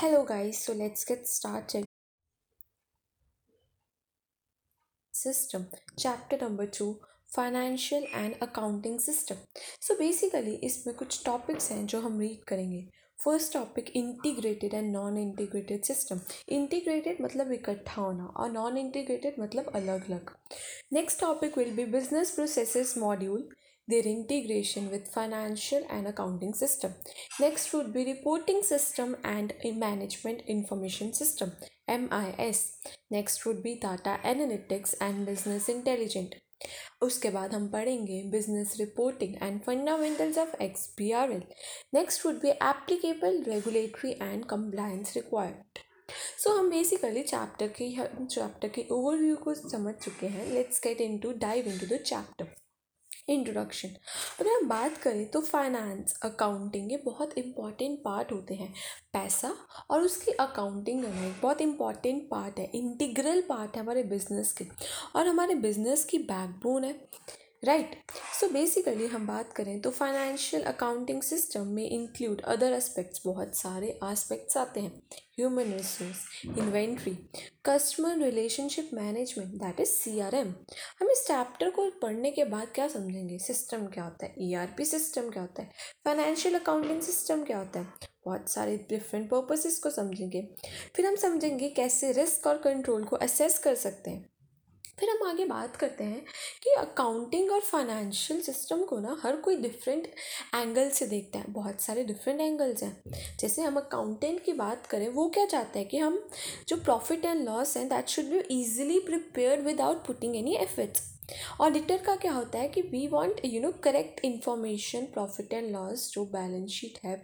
Hello guys, so let's get started. System. Chapter number 2 financial and accounting system so basically इसमें कुछ topics हैं जो हम read करेंगे. First topic integrated and non integrated system integrated मतलब इकट्ठा होना और नॉन इंटीग्रेटेड मतलब अलग अलग next topic will be business processes module their integration with financial and accounting system. Next would be reporting system and management information system MIS. Next would be data analytics and business intelligence. उसके बाद हम पढ़ेंगे business reporting and fundamentals of X P R L next would be applicable regulatory and compliance required so हम basically chapter के chapter के overview को समझ चुके हैं let's get into dive into the chapter introduction अगर हम बात करें तो फाइनेंस अकाउंटिंग ये बहुत इंपॉर्टेंट पार्ट होते हैं। पैसा और उसकी अकाउंटिंग करना एक बहुत इंपॉर्टेंट पार्ट है इंटीग्रल पार्ट है हमारे बिज़नेस के। और हमारे बिज़नेस की बैकबोन है। राइट सो बेसिकली हम बात करें तो फाइनेंशियल अकाउंटिंग सिस्टम में इंक्लूड अदर एस्पेक्ट्स बहुत सारे एस्पेक्ट्स आते हैं. Human resource inventory customer relationship management that is C R M हम इस चैप्टर को पढ़ने के बाद क्या समझेंगे? सिस्टम क्या होता है? ई आर पी सिस्टम क्या होता है? फाइनेंशियल अकाउंटिंग सिस्टम क्या होता है? बहुत सारे डिफरेंट पर्पसेस को समझेंगे. फिर हम समझेंगे कैसे रिस्क और कंट्रोल को असेस कर सकते हैं. फिर हम आगे बात करते हैं कि अकाउंटिंग और फाइनेंशियल सिस्टम को ना हर कोई डिफरेंट एंगल से देखता है। बहुत सारे डिफरेंट एंगल्स हैं। जैसे हम अकाउंटेंट की बात करें, वो क्या चाहते हैं कि हम जो प्रॉफिट एंड लॉस हैं that should be easily prepare without putting any efforts auditor का क्या होता है कि we want you know correct information profit and loss जो बैलेंस शीट है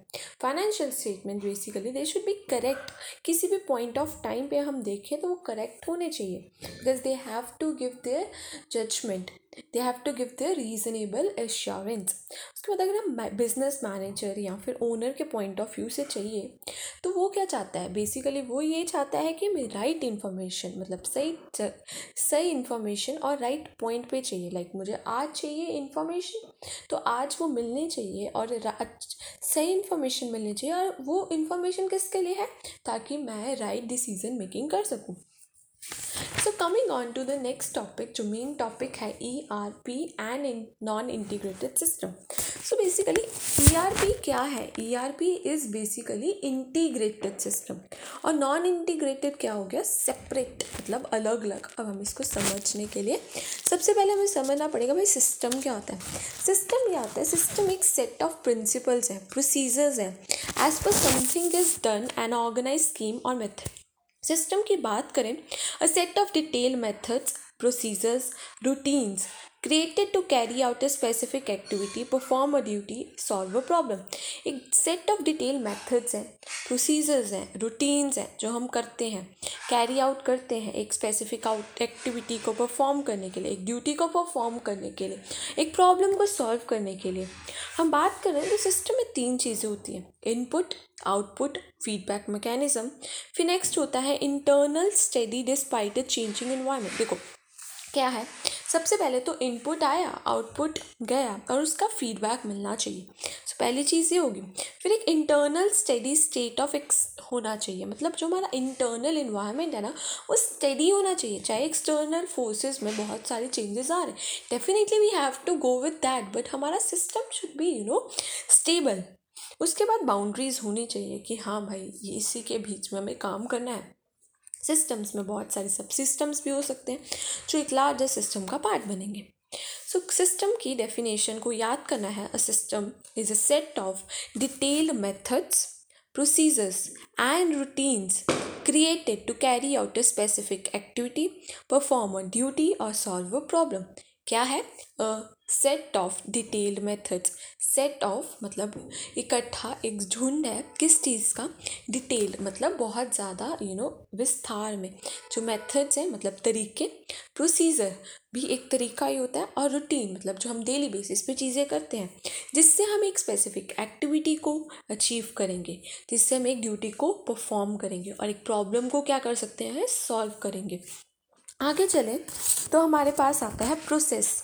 financial statement basically they should be correct किसी भी पॉइंट ऑफ़ टाइम पे हम देखें तो वो करेक्ट होने चाहिए. Because they have to give their judgement they have to give the reasonable assurance उसके बाद अगर हम बिज़नेस मैनेजर या फिर ओनर के पॉइंट ऑफ़ व्यू से चाहिए तो वो क्या चाहता है? बेसिकली वो ये चाहता है कि मैं राइट इन्फॉर्मेशन मतलब सही सही इन्फॉर्मेशन और राइट पॉइंट पे चाहिए। लाइक like, मुझे आज चाहिए इन्फॉर्मेशन तो आज वो मिलनी चाहिए और सही इन्फॉर्मेशन मिलनी चाहिए और वो इन्फॉर्मेशन किसके लिए है? ताकि मैं राइट डिसीज़न मेकिंग कर सकूँ। So coming on to the next topic जो मेन टॉपिक है E R P and non integrated system so basically E R P क्या है? E R P is basically integrated system और non integrated क्या हो गया? सेपरेट मतलब अलग अलग अब हम इसको समझने के लिए सबसे पहले हमें समझना पड़ेगा भाई सिस्टम क्या होता है। सिस्टम क्या होता है? सिस्टम एक सेट ऑफ़ प्रिंसिपल्स है प्रोसीजर्स है। As per something is done an organise scheme और मेथड सिस्टम की बात करें a set of detail methods procedures routines created to carry out a specific activity perform a duty solve a problem एक set of detail methods हैं procedures हैं routines हैं जो हम करते हैं। कैरी आउट करते हैं एक स्पेसिफिक आउट एक्टिविटी को परफॉर्म करने के लिए, एक ड्यूटी को परफॉर्म करने के लिए, एक प्रॉब्लम को सॉल्व करने के लिए। हम बात करें तो सिस्टम में तीन चीज़ें होती हैं इनपुट आउटपुट फीडबैक मैकेनिज्म फिर नेक्स्ट होता है internal study despite a changing environment देखो, क्या है? सबसे पहले तो इनपुट आया आउटपुट गया और उसका फीडबैक मिलना चाहिए। तो पहली चीज़ ये होगी फिर एक internal study state of X होना चाहिए। मतलब जो हमारा इंटरनल इन्वायरमेंट है ना, वो स्टडी होना चाहिए। चाहे एक्सटर्नल फोर्सेज में बहुत सारे चेंजेस आ रहे हैं। Definitely we have to go with that but हमारा system should be you know stable उसके बाद बाउंड्रीज होनी चाहिए कि हाँ भाई, ये इसी के बीच में हमें काम करना है। सिस्टम्स में बहुत सारे सब सिस्टम्स भी हो सकते हैं, जो एक लार्जर सिस्टम का पार्ट बनेंगे। सो सिस्टम की डेफिनेशन को याद करना है। A system is a set of detailed methods procedures and routines created to carry out a specific activity perform a duty और सॉल्व अ प्रॉब्लम क्या है? A set of detailed methods set of मतलब इकट्ठा एक झुंड है, किस चीज़ का? डिटेल्ड मतलब बहुत ज़्यादा यू नो विस्तार में। जो मेथड्स हैं मतलब तरीके प्रोसीजर भी एक तरीका ही होता है और रूटीन मतलब जो हम डेली बेसिस पे चीज़ें करते हैं, जिससे हम एक स्पेसिफिक एक्टिविटी को अचीव करेंगे, जिससे हम एक ड्यूटी को परफॉर्म करेंगे और एक प्रॉब्लम को क्या कर सकते हैं सॉल्व करेंगे। आगे चलें तो हमारे पास आता है प्रोसेस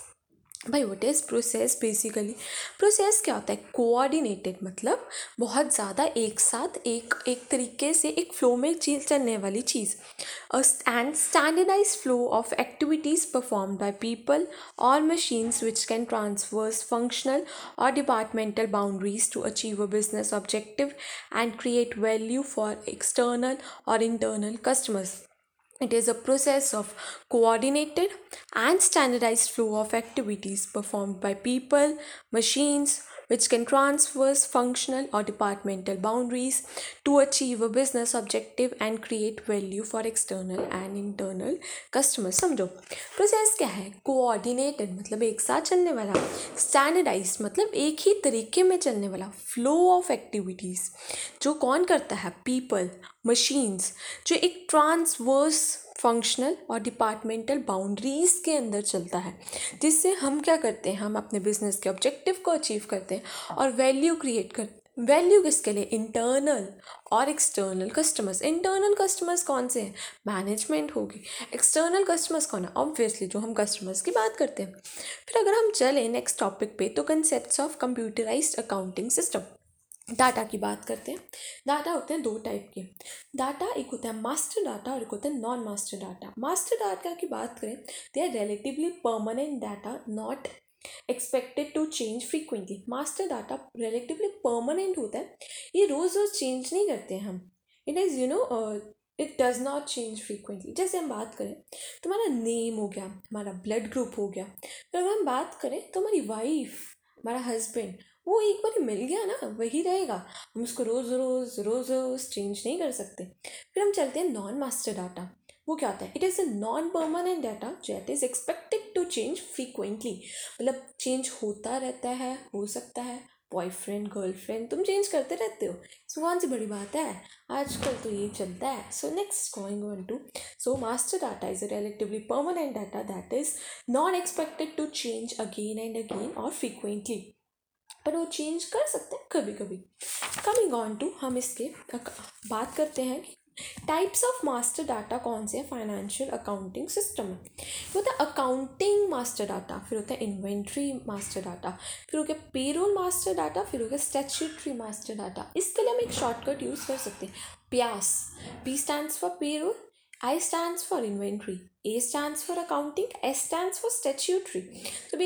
भाई what is process basically process क्या होता है? कोऑर्डिनेटेड मतलब बहुत ज़्यादा एक साथ, एक एक तरीके से एक फ्लो में चीज़, चलने वाली चीज़। And standardise flow of activities perform by people और machines which can transverse functional और departmental boundaries to achieve a business objective and create value for external और internal customers it is a process of coordinated and standardized flow of activities performed by people, machines, which can transverse functional or departmental boundaries to achieve a business objective and create value for external and internal customers समझो process क्या है coordinated मतलब एक साथ चलने वाला standardise मतलब एक ही तरीके में चलने वाला फ्लो ऑफ़ एक्टिविटीज़ जो कौन करता है पीपल मशीन्स जो एक ट्रांसवर्स फंक्शनल और डिपार्टमेंटल बाउंड्रीज़ के अंदर चलता है, जिससे हम क्या करते हैं, हम अपने बिज़नेस के ऑब्जेक्टिव को अचीव करते हैं और वैल्यू क्रिएट करते वैल्यू किसके लिए? इंटरनल और एक्सटर्नल कस्टमर्स इंटरनल कस्टमर्स कौन से हैं? मैनेजमेंट होगी। एक्सटर्नल कस्टमर्स कौन है? ऑब्वियसली जो हम कस्टमर्स की बात करते हैं। फिर अगर हम चलें नेक्स्ट टॉपिक पे तो concept of computerised accounting system data की बात करते हैं। डाटा होते हैं दो टाइप के। डाटा एक होता है मास्टर डाटा और एक होता है non master data. Master data की बात करें they are relatively permanent data not expected to change frequently master data relatively permanent होता है। ये रोज़ रोज़ चेंज नहीं करते हैं हम। It is you know it does not change frequently जैसे हम बात करें, तुम्हारा नेम हो गया, हमारा ब्लड ग्रुप हो गया। फिर अगर हम बात करें तो हमारी वाइफ हमारा हस्बैंड वो एक बार मिल गया ना, वही रहेगा। हम उसको रोज़ रोज़ रोज़ रोज़ चेंज नहीं कर सकते। फिर हम चलते हैं नॉन मास्टर डाटा वो क्या होता है? It is a non permanent data that is expected to change frequently मतलब चेंज होता रहता है, हो सकता है। बॉयफ्रेंड गर्लफ्रेंड तुम चेंज करते रहते हो। सो कौन सी बड़ी बात है? आजकल तो ये चलता है। So next going on to so master data is a relatively permanent data that is not expected to change again and again और फ्रीक्वेंटली पर वो चेंज कर सकते हैं कभी कभी कमिंग ऑन टू हम इसके बात करते हैं कि टाइप्स ऑफ़ मास्टर डाटा कौन से हैं? फाइनेंशियल अकाउंटिंग सिस्टम में होता है अकाउंटिंग मास्टर डाटा फिर होता है इन्वेंट्री मास्टर डाटा फिर हो गया पेरोल मास्टर डाटा फिर हो गया स्टैच्यूटरी मास्टर डाटा इसके लिए हम एक शॉर्टकट यूज़ कर सकते हैं। प्यास P stand for payroll I stands for inventory, A stands for accounting, S stands for statutory. तो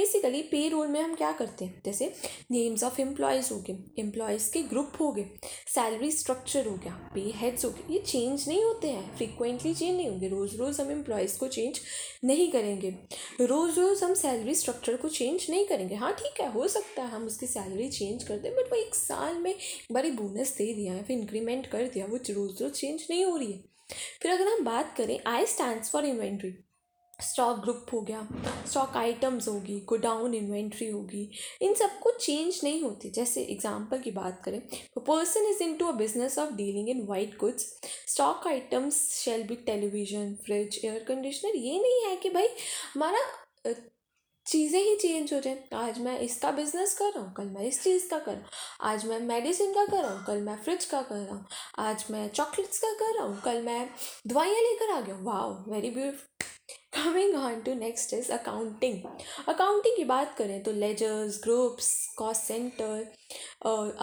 पे रोल में हम क्या करते हैं? जैसे नेम्स ऑफ़ एम्प्लॉयज़ हो गए एम्प्लॉयज़ के ग्रुप हो गए सैलरी स्ट्रक्चर हो गया पे हेड्स हो गए। ये चेंज नहीं होते हैं फ्रीक्वेंटली चेंज नहीं होंगे। रोज़ रोज़ हम एम्प्लॉयज़ को चेंज नहीं करेंगे। रोज़ रोज़ हम सैलरी स्ट्रक्चर को चेंज नहीं करेंगे। हाँ ठीक है हो सकता है हम उसकी सैलरी चेंज कर दें बट वो एक साल में एक बार बोनस दे दिया है फिर इंक्रीमेंट कर दिया वो रोज़ रोज़ चेंज नहीं हो रही है। फिर अगर हम बात करें I stand for inventory stock group हो गया स्टॉक आइटम्स होगी गोडाउन इन्वेंट्री होगी, इन सबको चेंज नहीं होती। जैसे एग्जांपल की बात करें person is into a business of dealing in white goods stock items shall be television fridge air conditioner ये नहीं है कि भाई हमारा चीज़ें ही चेंज हो जाए। आज मैं इसका बिज़नेस कर रहा हूँ, कल मैं इस चीज़ का कर रहा हूँ। आज मैं मेडिसिन का कर रहा हूँ, कल मैं फ्रिज का कर रहा हूँ। आज मैं चॉकलेट्स का कर रहा हूँ, कल मैं दवाइयाँ लेकर आ गया हूँ। वाह very beautiful coming on to next is accounting accounting की बात करें तो ledgers groups cost centre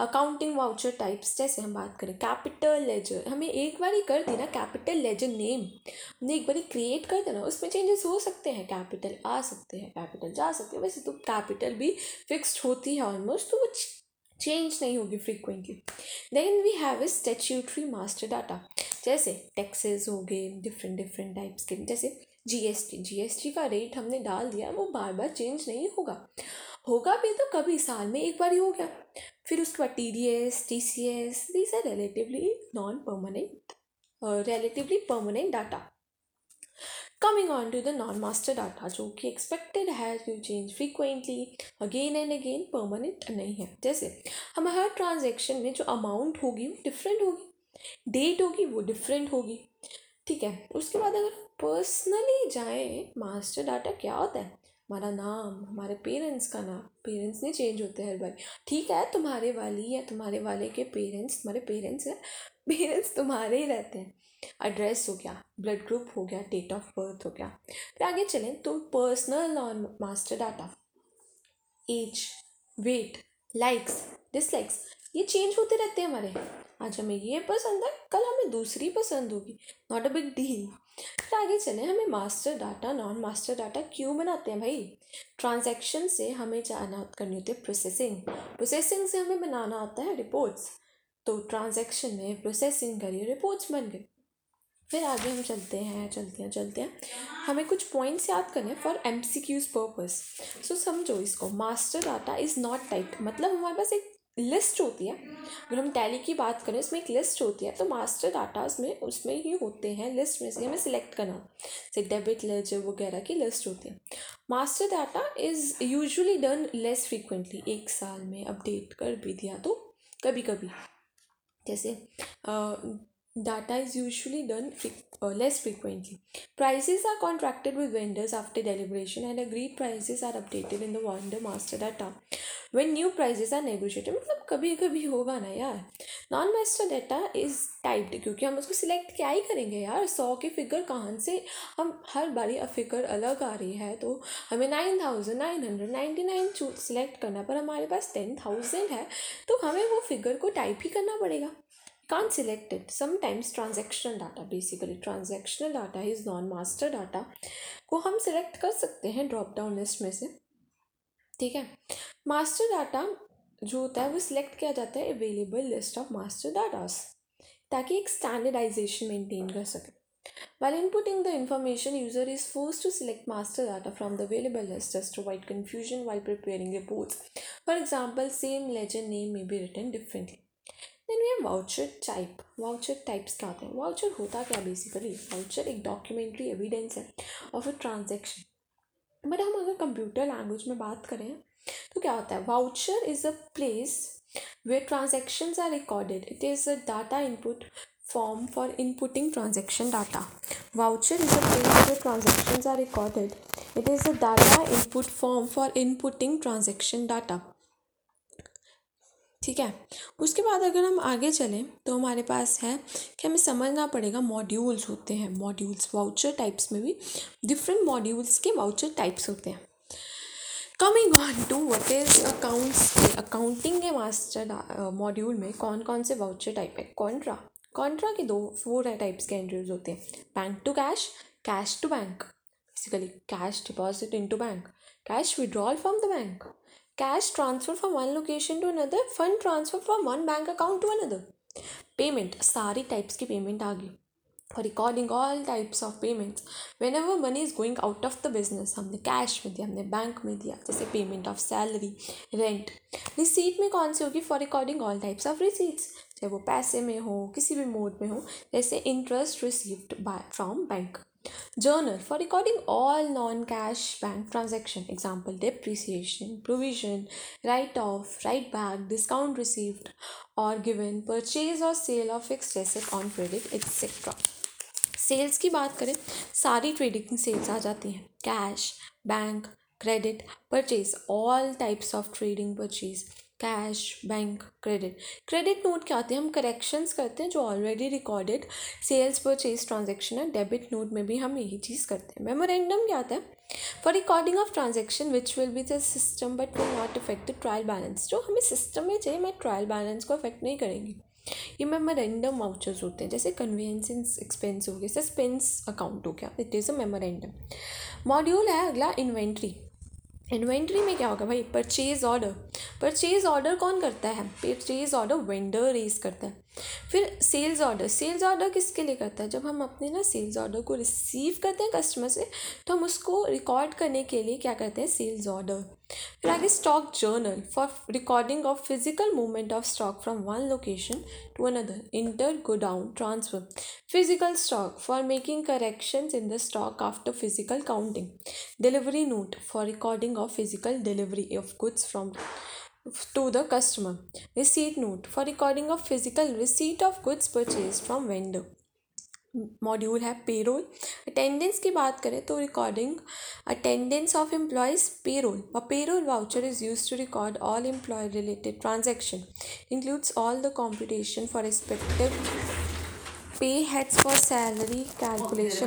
accounting voucher types जैसे हम बात करें कैपिटल लेजर हमें एक बार ही कर दी ना कैपिटल लेजर नेम हमने एक बार ही क्रिएट कर देना, उसमें चेंजेस हो सकते हैं कैपिटल आ सकते हैं कैपिटल जा सकते हैं। वैसे तो कैपिटल भी फिक्स्ड होती है ऑलमोस्ट तो वो चेंज नहीं होगी frequently then we have a statutory master data जैसे टैक्सेस हो गए डिफरेंट डिफरेंट टाइप्स के, जैसे जीएसटी जीएसटी का रेट हमने डाल दिया, वो बार बार चेंज नहीं होगा। होगा भी तो कभी साल में एक बार ही हो गया। फिर उसके बाद T D S T C S these are relatively non permanent relatively permanent data coming on to the non master data जो कि एक्सपेक्टेड है to change frequently again and again permanent नहीं है। जैसे, हम हर ट्रांजेक्शन में जो अमाउंट होगी, वो डिफरेंट होगी। डेट होगी, वो डिफरेंट होगी। ठीक है, उसके बाद अगर पर्सनली जाए मास्टर डाटा क्या होता है? हमारा नाम, हमारे पेरेंट्स का नाम पेरेंट्स नहीं चेंज होते हर बार। ठीक है, तुम्हारे वाली या तुम्हारे वाले के पेरेंट्स तुम्हारे पेरेंट्स हैं पेरेंट्स तुम्हारे ही रहते हैं। एड्रेस हो गया ब्लड ग्रुप हो गया डेट ऑफ़ बर्थ हो गया। फिर आगे चलें तो पर्सनल और master data age weight likes dislikes ये चेंज होते रहते हैं हमारे। आज हमें ये पसंद है, कल हमें दूसरी पसंद होगी। नॉट अ बिग डील फिर आगे चले, हमें master data non master data क्यों बनाते हैं भाई? ट्रांजैक्शन से हमें जाना करनी होती है प्रोसेसिंग प्रोसेसिंग से हमें बनाना आता है रिपोर्ट्स तो ट्रांजैक्शन में प्रोसेसिंग करिए रिपोर्ट्स बन गए। फिर आगे हम चलते हैं चलते हैं चलते हैं। हमें कुछ पॉइंट्स याद करने हैं for M C Qs purpose so समझो इसको master data is not type मतलब हमारे पास एक लिस्ट होती है। अगर हम टैली की बात करें, उसमें एक लिस्ट होती है तो मास्टर डाटाज में उसमें ही होते हैं लिस्ट में से हमें सिलेक्ट करना। जैसे डेबिट लेजर वगैरह की लिस्ट होती है। Master data is usually done less frequently एक साल में अपडेट कर भी दिया तो कभी कभी जैसे data is usually done uh, less frequently. Prices are contracted with vendors after deliberation and agreed prices are updated in the vendor master data. When new prices are negotiated मतलब कभी कभी होगा ना यार non master data is typed क्योंकि हम उसको select क्या ही करेंगे यार सौ की फिगर कहाँ से हम हर बारी अब फिगर अलग आ रही है तो हमें nine thousand nine hundred ninety nine select करना पर हमारे पास टेन थाउज़ेंड है तो हमें वो फिगर को टाइप ही करना पड़ेगा can't select it sometimes transactional data basically transactional data is non master data को हम सिलेक्ट कर सकते हैं ड्रॉप डाउन लिस्ट में से ठीक है मास्टर डाटा जो होता है वो सिलेक्ट किया जाता है available list of master datas ताकि एक स्टैंडर्डाइजेशन मेंटेन कर सके While inputting the information, user is forced to select master data from the available list just to avoid confusion while preparing reports. For example, same ledger name may be written differently. Then we have voucher type voucher types क्या होते हैं voucher होता क्या basically voucher एक documentary evidence है of a transaction but हम अगर computer language में बात करें तो क्या होता है? Voucher is a place where transactions are recorded it is a data input form for inputting transaction data voucher is a place where transactions are recorded it is a data input form for inputting transaction data ठीक है? उसके बाद अगर हम आगे चलें तो हमारे पास है कि हमें समझना पड़ेगा मॉड्यूल्स होते हैं। मॉड्यूल्स वाउचर टाइप्स में भी डिफरेंट मॉड्यूल्स के वाउचर टाइप्स होते हैं। Coming on to what is accounts accounting के मास्टर मॉड्यूल में कौन कौन से वाउचर टाइप है? कॉन्ट्रा कॉन्ट्रा के दो फोर टाइप्स के एंट्रीज होते हैं। Bank to cash cash to bank basically cash deposit into bank cash withdrawal from the bank cash transfer from one location to another, fund transfer from one bank account to another. Payment सारी types की payment आ गई। Recording all types of payments whenever money is going out of the business हमने cash में दिया, हमने bank में दिया, जैसे payment of salary rent receipt में कौन सी होगी? For recording all types of receipts चाहे वो पैसे में हो, किसी भी मोड में हो, जैसे interest received by from bank Journal for recording all non-cash bank transaction. Example, depreciation, provision, write-off, write-back, discount received or given, purchase or sale of fixed asset on credit, etc. Sales की बात करें सारी trading sales आ जाती हैं cash bank credit purchase all types of trading purchase cash, bank, credit. Credit note क्या होते हैं? हम करेक्शंस करते हैं जो already recorded sales purchase transaction है। डेबिट नोट में भी हम यही चीज़ करते हैं। मेमोरेंडम क्या होता है? For recording of transaction which will be the system but will not affect the trial balance जो हमें सिस्टम में चाहिए, मैं ट्रायल बैलेंस को अफेक्ट नहीं करेंगी। ये मेमोरेंडम वाउचर्स होते हैं, जैसे कन्वेंस एक्सपेंस हो गया सस्पेंस अकाउंट हो गया। It is a memorandum module है अगला इन्वेंट्री इन्वेंट्री में क्या होगा भाई? परचेज ऑर्डर परचेज ऑर्डर कौन करता है? परचेज ऑर्डर वेंडर रेस करता है। फिर सेल्स ऑर्डर सेल्स ऑर्डर किसके लिए करता है? जब हम अपने ना सेल्स ऑर्डर को रिसीव करते हैं कस्टमर से तो हम उसको रिकॉर्ड करने के लिए क्या करते हैं? Sales order Frag stock journal for recording of physical movement of stock from one location to another. Inter godown transfer. Physical stock for making corrections in the stock after physical counting. Delivery note for recording of physical delivery of goods from to the customer. Receipt note for recording of physical receipt of goods purchased from vendor. Module है payroll attendance की बात करें तो recording attendance of employees payroll व payroll voucher is use to record all employee related transaction includes all the competition for respective pay heads for salary calculation